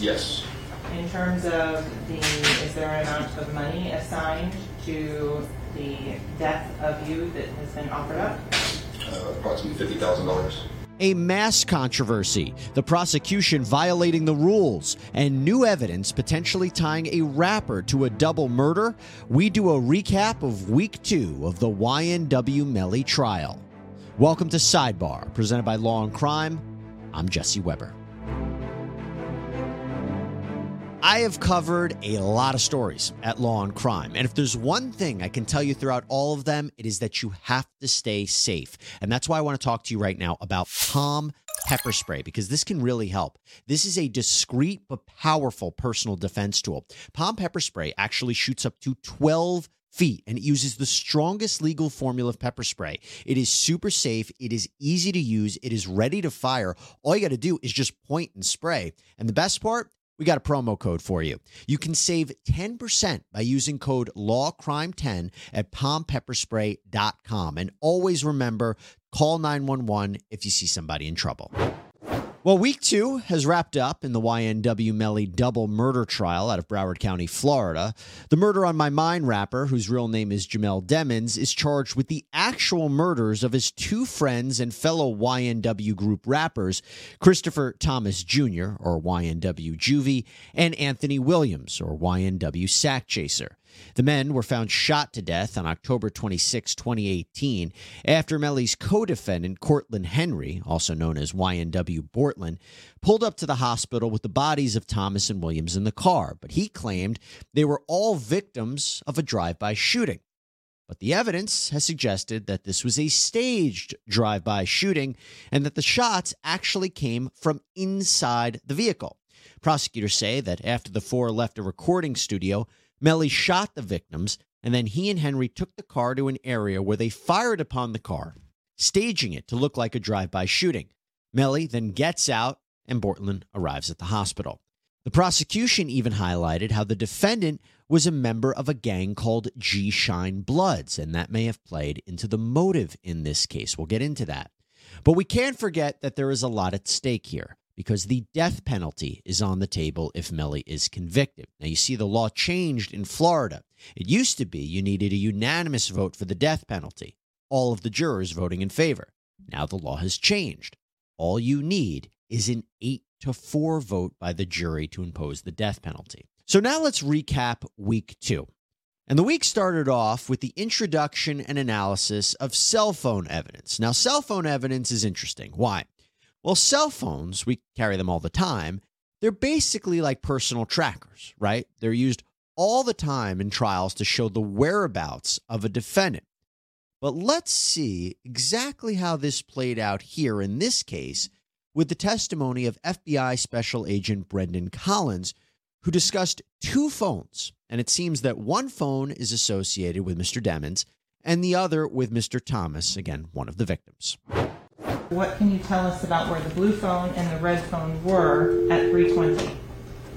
Yes. In terms of the, is there an amount of money assigned to the death of you that has been offered up? Uh, approximately $50,000. A mass controversy, the prosecution violating the rules, and new evidence potentially tying a rapper to a double murder. We do a recap of week two of the YNW Melly trial. Welcome to Sidebar, presented by Law and Crime. I'm Jesse Weber. I have covered a lot of stories at Law and Crime. And if there's one thing I can tell you throughout all of them, it is that you have to stay safe. And that's why I want to talk to you right now about POM pepper spray because this can really help. This is a discreet but powerful personal defense tool. POM pepper spray actually shoots up to 12 feet and it uses the strongest legal formula of pepper spray. It is super safe, it is easy to use, it is ready to fire. All you got to do is just point and spray. And the best part, we got a promo code for you. You can save 10% by using code LAWCRIME10 at pompepperspray.com. And always remember, call 911 if you see somebody in trouble. Well, week two has wrapped up in the YNW Melly double murder trial out of Broward County, Florida. The Murder on My Mind rapper, whose real name is Jamell Demons, is charged with the actual murders of his two friends and fellow YNW group rappers, Christopher Thomas Jr., or YNW Juvie, and Anthony Williams, or YNW Sakchaser. The men were found shot to death on October 26, 2018, after Melly's co defendant, Cortland Henry, also known as YNW Bortland, pulled up to the hospital with the bodies of Thomas and Williams in the car. But he claimed they were all victims of a drive by shooting. But the evidence has suggested that this was a staged drive by shooting and that the shots actually came from inside the vehicle. Prosecutors say that after the four left a recording studio, Melly shot the victims, and then he and Henry took the car to an area where they fired upon the car, staging it to look like a drive by shooting. Melly then gets out, and Bortland arrives at the hospital. The prosecution even highlighted how the defendant was a member of a gang called G Shine Bloods, and that may have played into the motive in this case. We'll get into that. But we can't forget that there is a lot at stake here because the death penalty is on the table if Melly is convicted. Now, you see, the law changed in Florida. It used to be you needed a unanimous vote for the death penalty, all of the jurors voting in favor. Now the law has changed. All you need is an 8 to 4 vote by the jury to impose the death penalty. So now let's recap week two. And the week started off with the introduction and analysis of cell phone evidence. Now, cell phone evidence is interesting. Why? Well, cell phones, we carry them all the time. They're basically like personal trackers, right? They're used all the time in trials to show the whereabouts of a defendant. But let's see exactly how this played out here in this case with the testimony of FBI Special Agent Brendan Collins, who discussed two phones. And it seems that one phone is associated with Mr. Demons and the other with Mr. Thomas, again, one of the victims. What can you tell us about where the blue phone and the red phone were at 320?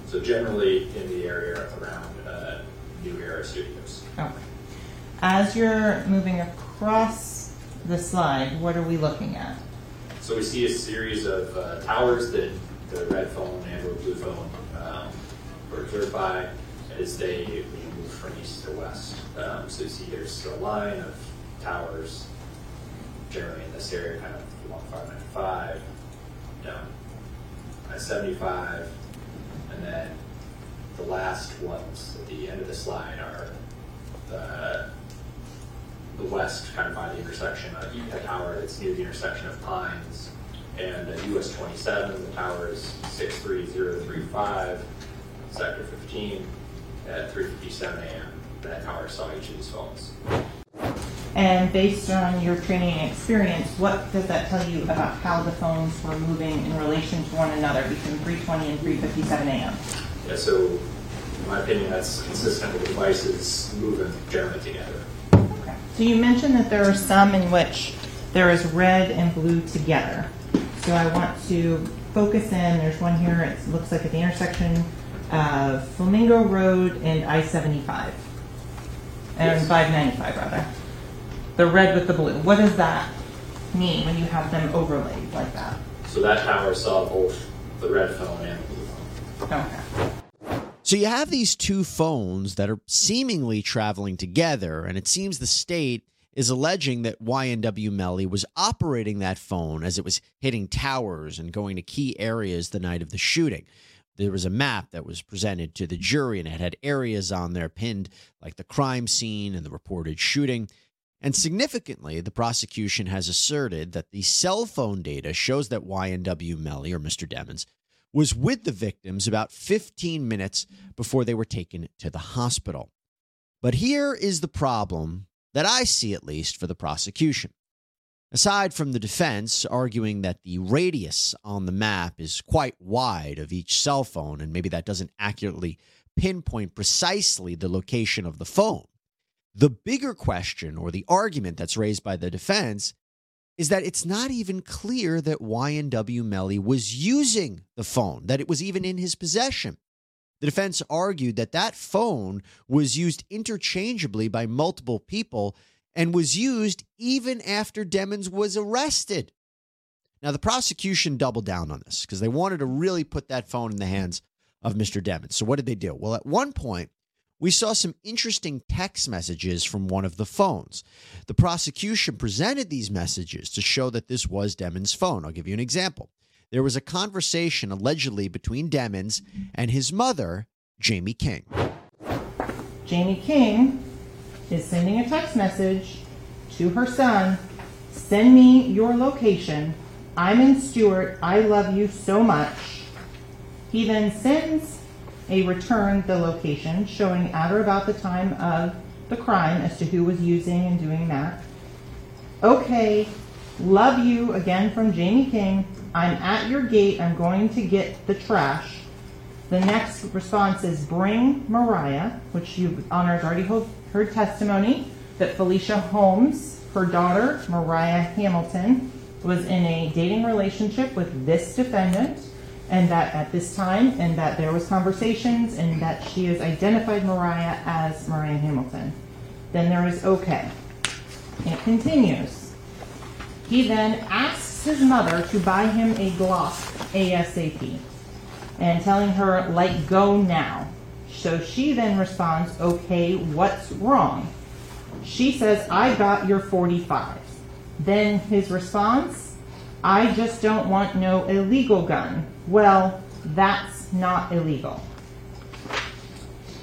So generally in the area around uh, New Era Studios. Okay. As you're moving across the slide, what are we looking at? So we see a series of uh, towers that the red phone and or blue phone um, were observed by as they move from east to west. Um, so you see there's a line of towers generally in this area, kind of along 595, down I 75, and then the last ones at the end of the slide are the, the west, kind of by the intersection of Ipa Tower that's near the intersection of Pines and US 27, the tower is 63035, sector 15 at 3:57 a.m. That tower saw each of these phones. And based on your training and experience, what does that tell you about how the phones were moving in relation to one another between 3:20 and 3:57 a.m.? Yeah, so in my opinion, that's consistent with devices moving generally together. Okay. So you mentioned that there are some in which there is red and blue together. So I want to focus in. There's one here. It looks like at the intersection of Flamingo Road and I-75, and Yes. 595 rather. The red with the blue. What does that mean when you have them overlaid like that? So that tower saw both the red phone and the blue phone. Okay. So you have these two phones that are seemingly traveling together, and it seems the state is alleging that YNW Melly was operating that phone as it was hitting towers and going to key areas the night of the shooting. There was a map that was presented to the jury, and it had areas on there pinned like the crime scene and the reported shooting. And significantly, the prosecution has asserted that the cell phone data shows that YNW Melly, or Mr. Demons, was with the victims about 15 minutes before they were taken to the hospital. But here is the problem that I see, at least, for the prosecution. Aside from the defense arguing that the radius on the map is quite wide of each cell phone, and maybe that doesn't accurately pinpoint precisely the location of the phone, the bigger question or the argument that's raised by the defense is that it's not even clear that YNW Melly was using the phone, that it was even in his possession. The defense argued that that phone was used interchangeably by multiple people and was used even after Demons was arrested. Now, the prosecution doubled down on this because they wanted to really put that phone in the hands of Mr. Demons. So, what did they do? Well, at one point, we saw some interesting text messages from one of the phones. The prosecution presented these messages to show that this was Demon's phone. I'll give you an example. There was a conversation allegedly between Demons and his mother, Jamie King. Jamie King is sending a text message to her son Send me your location. I'm in Stewart. I love you so much. He then sends a return the location showing at or about the time of the crime as to who was using and doing that. Okay, love you again from Jamie King. I'm at your gate. I'm going to get the trash. The next response is bring Mariah, which you honors already heard testimony that Felicia Holmes, her daughter, Mariah Hamilton, was in a dating relationship with this defendant, and that at this time, and that there was conversations, and that she has identified Mariah as Mariah Hamilton. Then there is okay. It continues. He then asks his mother to buy him a Glock ASAP and telling her, like, go now. So she then responds, okay, what's wrong? She says, I got your 45. Then his response, I just don't want no illegal gun. Well, that's not illegal.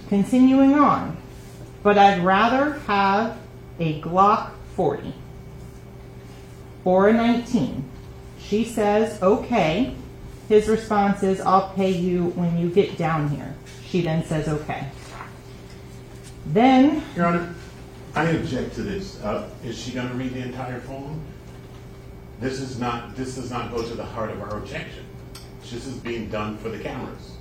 Continuing on, but I'd rather have a Glock 40 or a 19. She says, okay. His response is, I'll pay you when you get down here. She then says, okay. Then, Your Honor, I object to this. Uh, Is she going to read the entire phone? This is not, this does not go to the heart of our objection. This is being done for the cameras.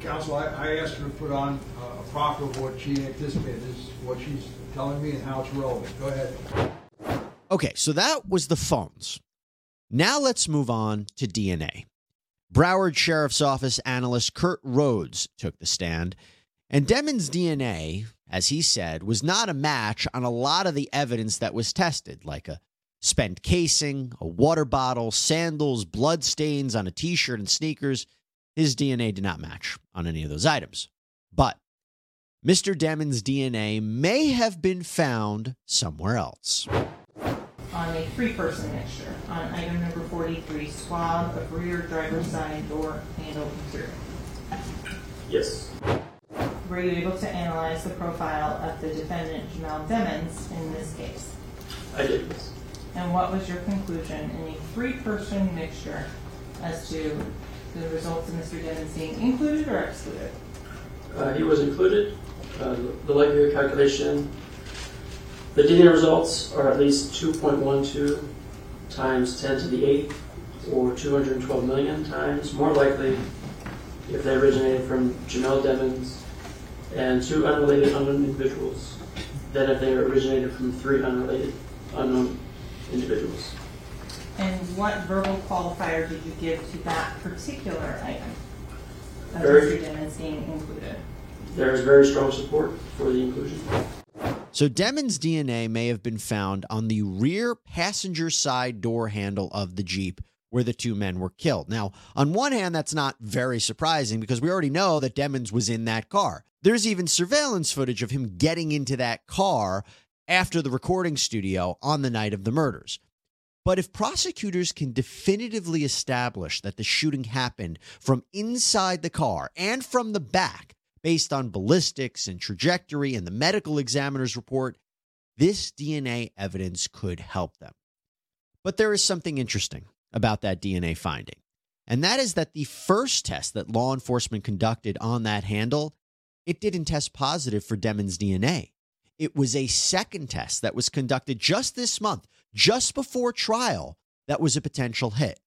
Counsel, I, I asked her to put on uh, a proffer of what she anticipated, this is what she's telling me and how it's relevant. Go ahead. Okay, so that was the phones. Now let's move on to DNA. Broward Sheriff's Office analyst Kurt Rhodes took the stand, and Demon's DNA, as he said, was not a match on a lot of the evidence that was tested, like a spent casing, a water bottle, sandals, blood stains on a t shirt and sneakers. His DNA did not match on any of those items. But Mr. Demon's DNA may have been found somewhere else. on a three-person mixture, on item number 43, swab of rear driver's side door handle material. Yes. Were you able to analyze the profile of the defendant Jamell Demons in this case? I did. Yes. And what was your conclusion in a three-person mixture as to the results of Mr. Demons being included or excluded? Uh, he was included. Uh, the likelihood calculation, the DNA results are at least 2.12 times 10 to the 8th, or 212 million times more likely if they originated from Jamell Demons and two unrelated unknown individuals than if they originated from three unrelated unknown individuals. And what verbal qualifier did you give to that particular item of Very- Mr. Demons being included? There is very strong support for the inclusion. So Demon's DNA may have been found on the rear passenger side door handle of the Jeep where the two men were killed. Now, on one hand, that's not very surprising because we already know that Demons was in that car. There's even surveillance footage of him getting into that car after the recording studio on the night of the murders. But if prosecutors can definitively establish that the shooting happened from inside the car and from the back, based on ballistics and trajectory and the medical examiner's report, this DNA evidence could help them. But there is something interesting about that DNA finding, and that is that the first test that law enforcement conducted on that handle, it didn't test positive for Demon's DNA. It was a second test that was conducted just this month, just before trial, that was a potential hit.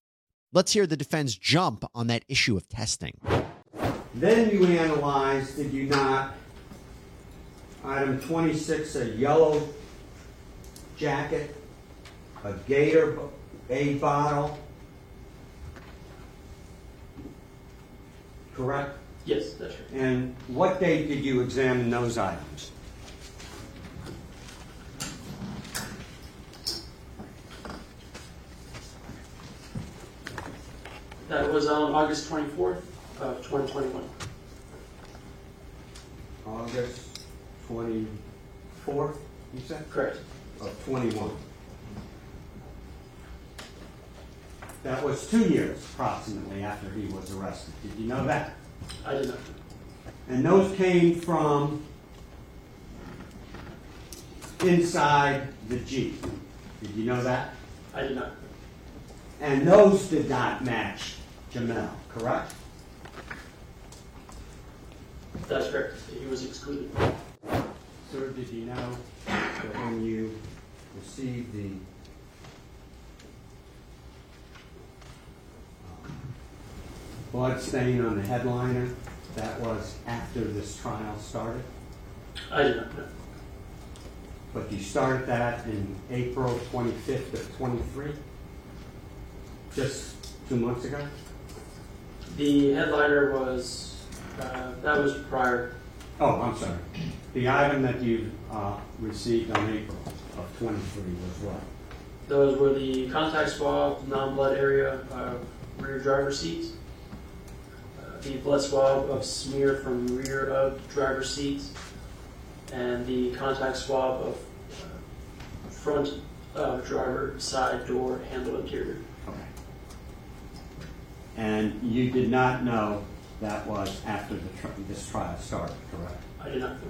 Let's hear the defense jump on that issue of testing. Then you analyzed, did you not, item 26, a yellow jacket, a Gator A bottle, correct? Yes, that's right. And what date did you examine those items? That was on August 24th of 2021. August 24th, you said? Correct. Of 21. That was two years approximately after he was arrested. Did you know that? I did not. And those came from inside the Jeep. Did you know that? I did not. And those did not match Jamell, correct? That's correct. He was excluded. Sir, did you know that when you received the um, blood stain on the headliner, that was after this trial started? I did not know. But you started that in April 25th of 23? Just two months ago? The headliner was, uh, that was prior. Oh, I'm sorry. The item that you uh, received on April of 23 was what? Those were the contact swab, non-blood area, uh, rear driver seat. Uh, the blood swab of smear from rear of driver seat. And the contact swab of uh, front of driver side door handle interior. And you did not know that was after this trial started, correct? I did not know.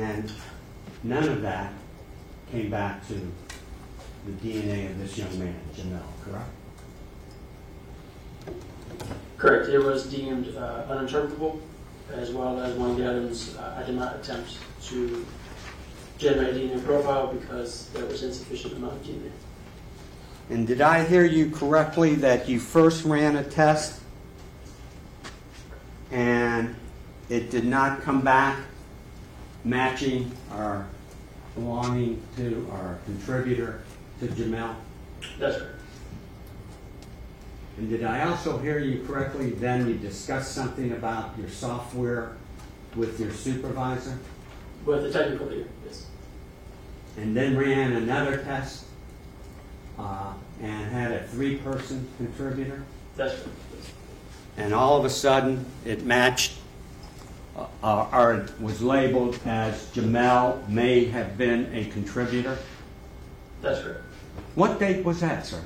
And none of that came back to the DNA of this young man, Jamell, correct? Correct. It was deemed uh, uninterpretable, as well as one of the items uh, I did not attempt to generate a DNA profile because there was insufficient amount of DNA. And did I hear you correctly that you first ran a test and it did not come back matching or belonging to or contributor to Jamell? That's correct. And did I also hear you correctly then you discussed something about your software with your supervisor With the technical leader, yes. and then ran another test uh, and had a three person contributor? That's correct. and all of a sudden it matched uh, uh, or was labeled as Jamell may have been a contributor. That's correct. What date was that, sir?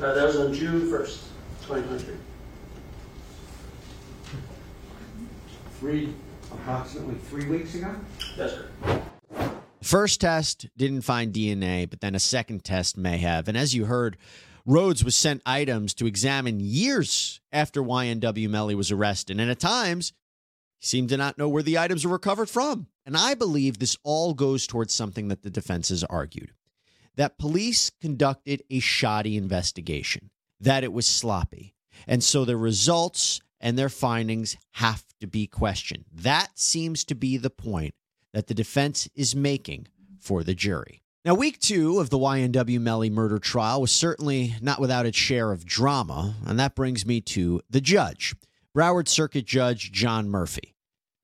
Uh, that was on June 1st, 2023. Three, approximately three weeks ago? That's correct. First test didn't find DNA, but then a second test may have. And as you heard, Rhodes was sent items to examine years after YNW Melly was arrested. And at times, he seemed to not know where the items were recovered from. And I believe this all goes towards something that the defense has argued that police conducted a shoddy investigation, that it was sloppy. And so the results and their findings have to be questioned. That seems to be the point that the defense is making for the jury. Now, week two of the YNW Melly murder trial was certainly not without its share of drama, and that brings me to the judge, Broward Circuit Judge John Murphy.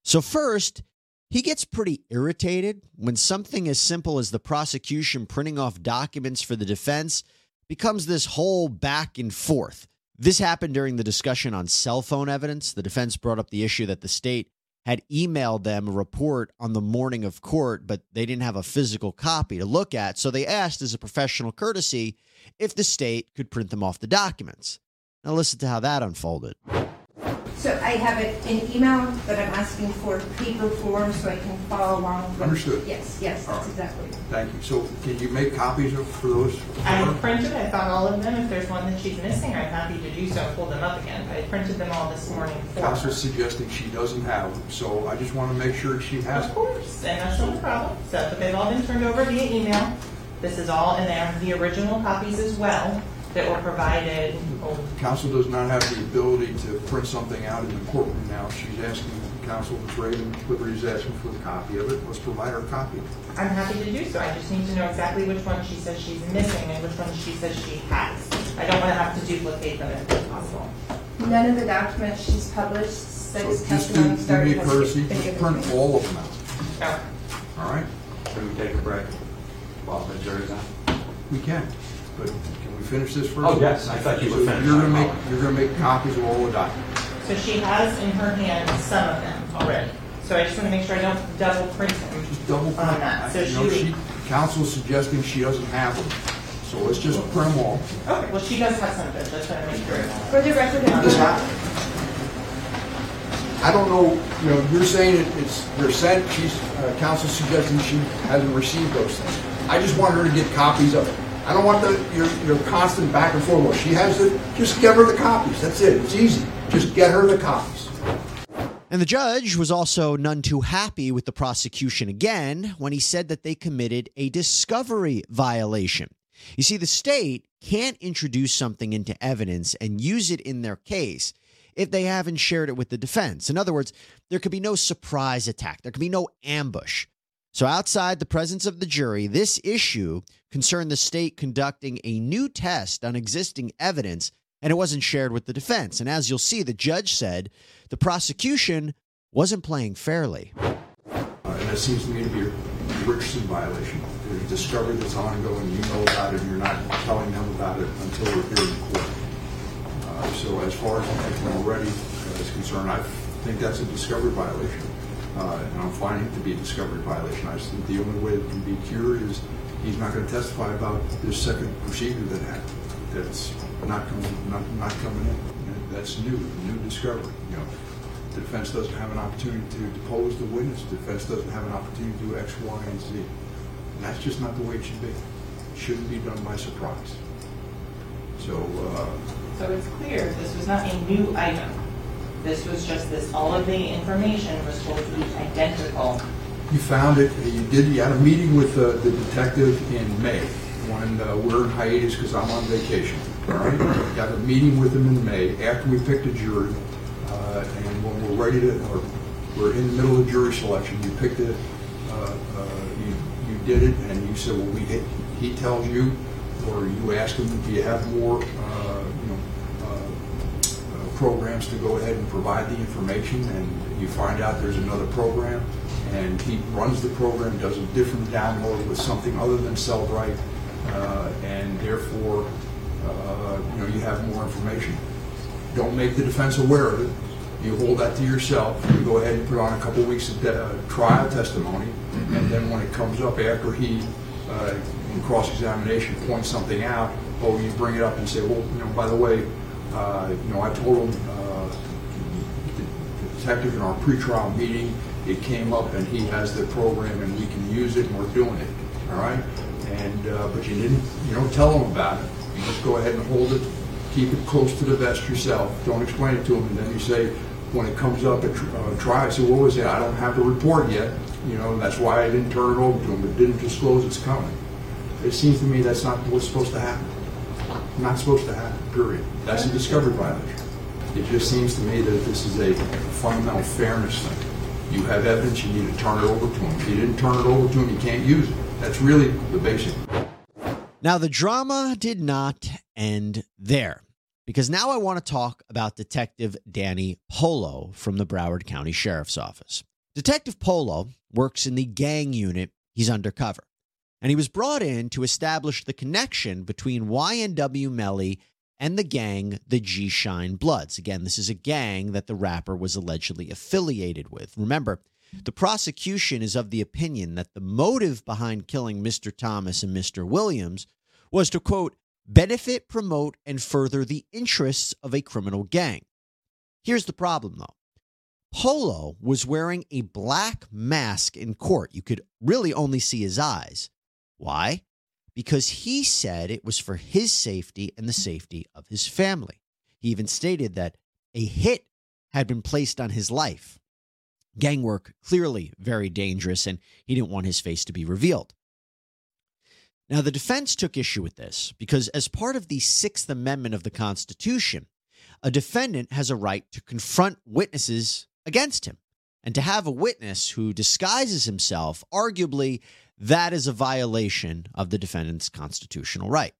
So, first, he gets pretty irritated when something as simple as the prosecution printing off documents for the defense becomes this whole back and forth. This happened during the discussion on cell phone evidence. The defense brought up the issue that the state had emailed them a report on the morning of court, but they didn't have a physical copy to look at. So they asked, as a professional courtesy, if the state could print them off the documents. Now, listen to how that unfolded. So I have it in email, but I'm asking for paper form so I can follow along. with- Understood. Yes, yes, All that's right. exactly. Thank you. So can you make copies of, for those? I printed, I found all of them. If there's one that she's missing, I'm happy to do so and pull them up again. I printed them all this morning for her. Counsel's suggesting she doesn't have them, so I just want to make sure she has Of them. course, and that's no problem. So, but they've all been turned over via email. This is all, and they have the original copies as well that were provided. oh, Counsel does not have the ability to print something out in the courtroom now. She's asking, counsel, Ms. Raven, Liberty's asking for a copy of it. Let's provide her a copy. I'm happy to do so. I just need to know exactly which one she says she's missing and which one she says she has. I don't want to have to duplicate them if possible. None of the documents she's published So since just do, testimony do me started a has courtesy, been just given print me. all of them out, Okay. all right? Can we take a break while the jury's on? We can, but can we finish this first? Oh, yes, I thought you were So finished. You're gonna make, you're gonna make copies of all the documents. So she has in her hand some of them already. So I just want to make sure I don't double print them. Just double print. On that. So You know, she- she, counsel's suggesting she doesn't have them, so let's just print them all. Okay, well, she does have some of it. Just want to make sure. For the record, This it's. I don't know, you know, you're saying it- it's, they're sent, she's, uh, counsel suggesting she hasn't received those things. I just want her to get copies of it. I don't want the, your, your constant back and forth. Well, she has it, just give her the copies. That's it. It's easy. Just get her the copies. And the judge was also none too happy with the prosecution again when he said that they committed a discovery violation. You see, the state can't introduce something into evidence and use it in their case if they haven't shared it with the defense. In other words, there could be no surprise attack, there could be no ambush. So, outside the presence of the jury, this issue concerned the state conducting a new test on existing evidence, and it wasn't shared with the defense. And as you'll see, the judge said the prosecution wasn't playing fairly. Uh, And that seems to me to be a Richardson violation. There's discovery that's ongoing, you know about it, and you're not telling them about it until we're here in court. Uh, So as far as I'm already is concerned, I think that's a discovery violation. Uh, And I'm finding it to be a discovery violation. I think the only way it can be cured is he's not going to testify about this second procedure that happened. That's not coming, not, not coming in. That's new, new discovery, you know. The defense doesn't have an opportunity to depose the witness. The defense doesn't have an opportunity to do X, Y, and Z. And that's just not the way it should be. It shouldn't be done by surprise. So, uh, So it's clear this was not a new item. This was just this, all of the information was supposed to be identical. You found it, you did, you had a meeting with uh, the detective in May when uh, we're in hiatus because I'm on vacation. All right? Got a meeting with him in May after we picked a jury. uh, And when we're ready to, or we're in the middle of jury selection, you picked it, uh, uh, you, you did it, and you said, well, we, he tells you, or you ask him, do you have more, uh, uh, uh, programs to go ahead and provide the information, and you find out there's another program, and he runs the program, does a different download with something other than Cellebrite, uh, and therefore, uh, you know, you have more information. Don't make the defense aware of it. You hold that to yourself. You go ahead and put on a couple weeks of uh, trial testimony, and then when it comes up after he, uh, in cross-examination point something out, oh, you bring it up and say, well, you know, by the way, uh, you know, I told him, uh, the detective in our pretrial meeting, it came up and he has the program and we can use it and we're doing it, all right? And, uh, but you didn't, you don't tell him about it. You just go ahead and hold it, keep it close to the vest yourself. Don't explain it to him, and then you say, when it comes up at tr- uh, trial, say, what was it? I don't have the report yet. You know, and that's why I didn't turn it over to him. It didn't disclose it's coming. It seems to me that's not what's supposed to happen. Not supposed to happen, period. That's a discovery violation. It just seems to me that this is a fundamental fairness thing. You have evidence, you need to turn it over to him. If you didn't turn it over to him, you can't use it. That's really the basic. Now, the drama did not end there because now I want to talk about Detective Danny Polo from the Broward County Sheriff's Office. Detective Polo works in the gang unit, he's undercover, and he was brought in to establish the connection between YNW Melly and the gang, the G Shine Bloods. Again, this is a gang that the rapper was allegedly affiliated with. Remember, the prosecution is of the opinion that the motive behind killing Mr. Thomas and Mr. Williams was to, quote, benefit, promote, and further the interests of a criminal gang. Here's the problem, though. Polo was wearing a black mask in court. You could really only see his eyes. Why? Because he said it was for his safety and the safety of his family. He even stated that a hit had been placed on his life. Gang work clearly very dangerous, and he didn't want his face to be revealed. Now, the defense took issue with this because, as part of the Sixth Amendment of the Constitution, a defendant has a right to confront witnesses against him. And to have a witness who disguises himself, arguably, that is a violation of the defendant's constitutional right.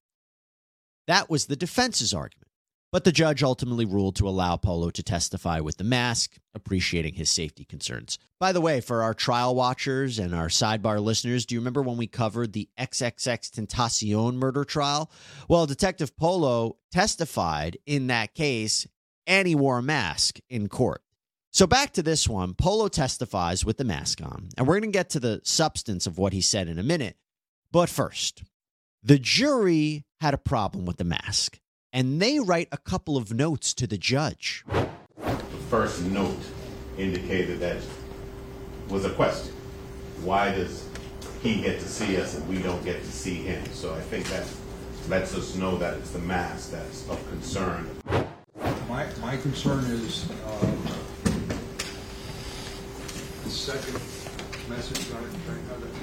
That was the defense's argument. But the judge ultimately ruled to allow Polo to testify with the mask, appreciating his safety concerns. By the way, for our trial watchers and our sidebar listeners, do you remember when we covered the XXXTentacion murder trial? Well, Detective Polo testified in that case and he wore a mask in court. So back to this one Polo testifies with the mask on, and we're going to get to the substance of what he said in a minute. But first, the jury had a problem with the mask and they write a couple of notes to the judge. The first note indicated that was a question. Why does he get to see us and we don't get to see him? So I think that lets us know that it's the mask that's of concern. My, my concern is the second message it, I have it,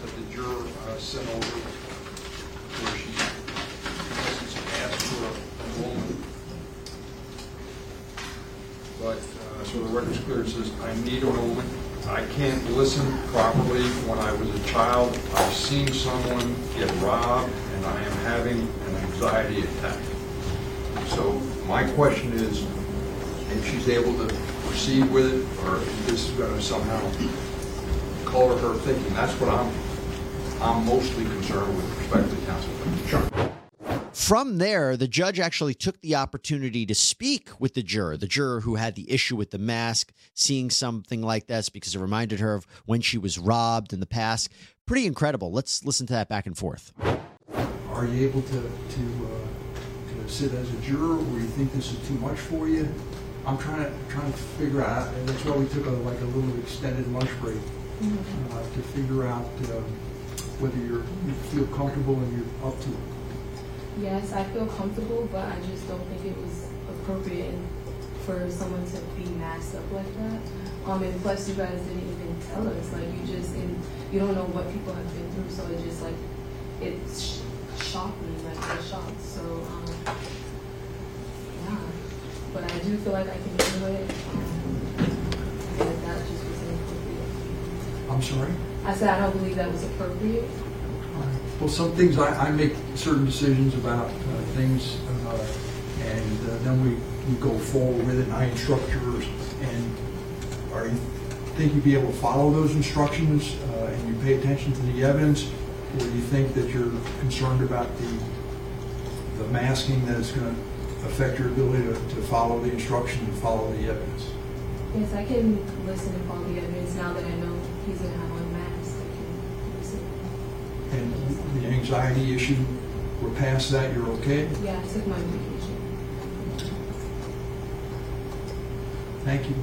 that the juror uh, sent over where she in essence asked for a enrollment. But, uh, so the record's clear, it says, I need a enrollment. I can't listen properly. When I was a child, I've seen someone get robbed and I am having an anxiety attack. So my question is, if she's able to proceed with it, or if this is going to somehow color her thinking. That's what I'm, I'm mostly concerned with respect to counsel. Sure. From there, the judge actually took the opportunity to speak with the juror, the juror who had the issue with the mask, seeing something like this because it reminded her of when she was robbed in the past. Pretty incredible. Let's listen to that back and forth. Are you able to, to, uh, to sit as a juror, or do you think this is too much for you? I'm trying to, trying to figure out, and that's why we took a, like a little extended lunch break, uh, to figure out, um, whether you're, you feel comfortable and you're up to it. Yes, I feel comfortable, but I just don't think it was appropriate for someone to be masked up like that. Um, and plus, you guys didn't even tell us. Like, you just, and you don't know what people have been through, so it just like, it sh- shocked me, like, a shock. So, um. But I do feel like I can handle it. Um, and that just wasn't appropriate. I'm sorry? I said I don't believe that was appropriate. Well, some things, I, I make certain decisions about uh, things, uh, and uh, then we, we go forward with it, and I instruct jurors. And are you, think you'd be able to follow those instructions, uh, and you pay attention to the evidence? Or do you think that you're concerned about the, the masking that is going to affect your ability to, to follow the instructions and follow the evidence? Yes, I can listen and follow the evidence now that I know he's gonna have on mask. I can listen. and the anxiety issue, we're past that, you're okay? Yeah, I took my medication. Thank you.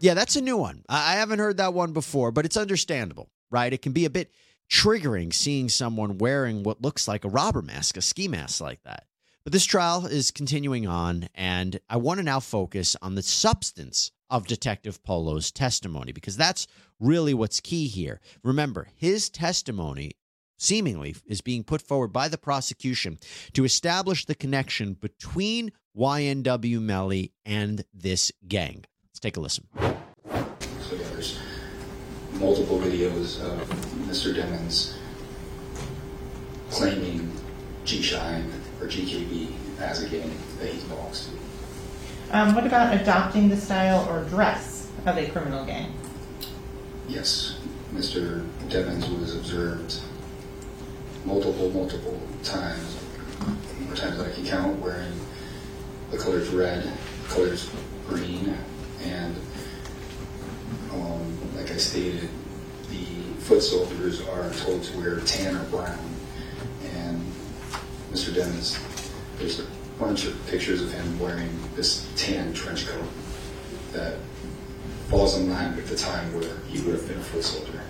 Yeah, that's a new one. I I haven't heard that one before, but it's understandable, right? It can be a bit triggering seeing someone wearing what looks like a robber mask, a ski mask like that. But this trial is continuing on, and I want to now focus on the substance of Detective Polo's testimony because that's really what's key here. Remember, his testimony seemingly is being put forward by the prosecution to establish the connection between YNW Melly and this gang. Let's take a listen. So yeah, there's multiple videos of Mr. Demons claiming G-Shine or GKB as a gang that he belongs to. Um, what about adopting the style or dress of a criminal gang? Yes, Mr. Demons was observed multiple, multiple times, more times than I can count, wearing the colors red, the colors green, and um, like I stated, the foot soldiers are told to wear tan or brown. Mr. Demons, there's a bunch of pictures of him wearing this tan trench coat that falls in line with the time where he would have been a foot soldier.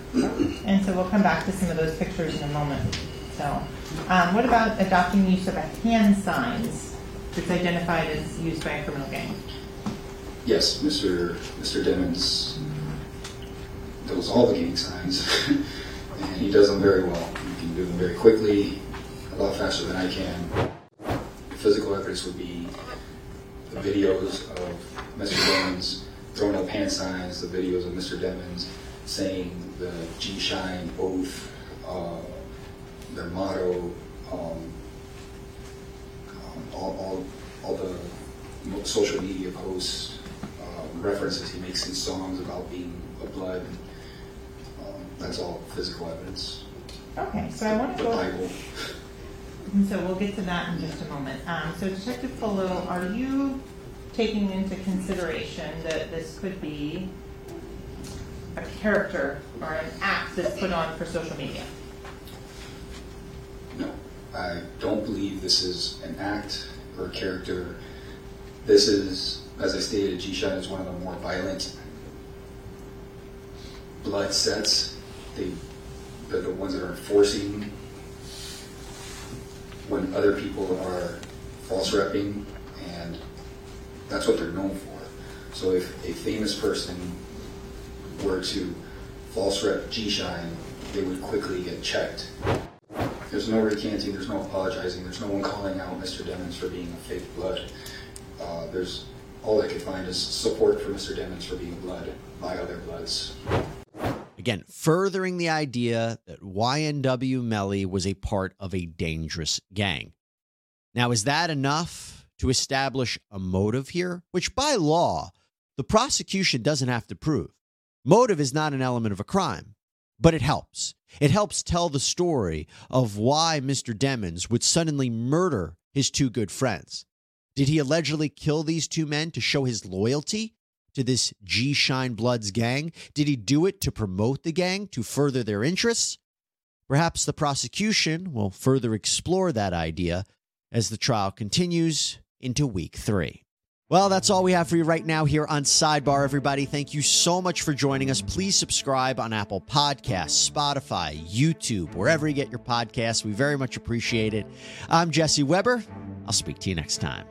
And so we'll come back to some of those pictures in a moment. So, um, what about adopting the use of a hand signs that's identified as used by a criminal gang? Yes, Mr. Mr. Demons knows all the gang signs, and he does them very well. He can do them very quickly, lot faster than I can. Physical evidence would be the videos of Mr. Demons throwing up hand signs, the videos of Mr. Demons saying the G Shine oath, uh, their motto, um, um, all, all, all the social media posts, um, references he makes in songs about being a blood. Um, that's all physical evidence. Okay, so I want to go. And so we'll get to that in just a moment. Um, so Detective Polo, are you taking into consideration that this could be a character or an act that's put on for social media? No, I don't believe this is an act or a character. This is, as I stated, G-Shot is one of the more violent blood sets. They, they're the ones that are enforcing when other people are false repping, and that's what they're known for. So if a famous person were to false rep G-Shine, they would quickly get checked. There's no recanting, there's no apologizing, there's no one calling out Mr. Demons for being a fake blood. Uh, there's all I could find is support for Mr. Demons for being blood by other bloods. Again, furthering the idea that YNW Melly was a part of a dangerous gang. Now, is that enough to establish a motive here? Which by law, the prosecution doesn't have to prove. Motive is not an element of a crime, but it helps. It helps tell the story of why Mr. Demons would suddenly murder his two good friends. Did he allegedly kill these two men to show his loyalty to this G Shine Bloods gang? Did he do it to promote the gang, to further their interests? Perhaps the prosecution will further explore that idea as the trial continues into week three. Well, that's all we have for you right now here on Sidebar, everybody. Thank you so much for joining us. Please subscribe on Apple Podcasts, Spotify, YouTube, wherever you get your podcasts. We very much appreciate it. I'm Jesse Weber. I'll speak to you next time.